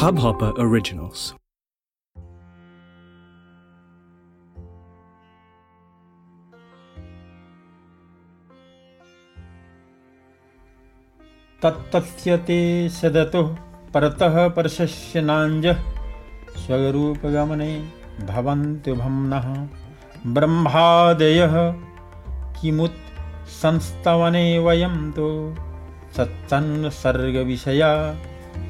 Hubhopper Originals. तत्तस्य ते सदतुः परतः परशस्यनाञ्जः स्वरूपगमने भवन्त्युभम्नः ब्रह्मादयः किमुत् संस्तवने वयं तु सत्सन्सर्गविषया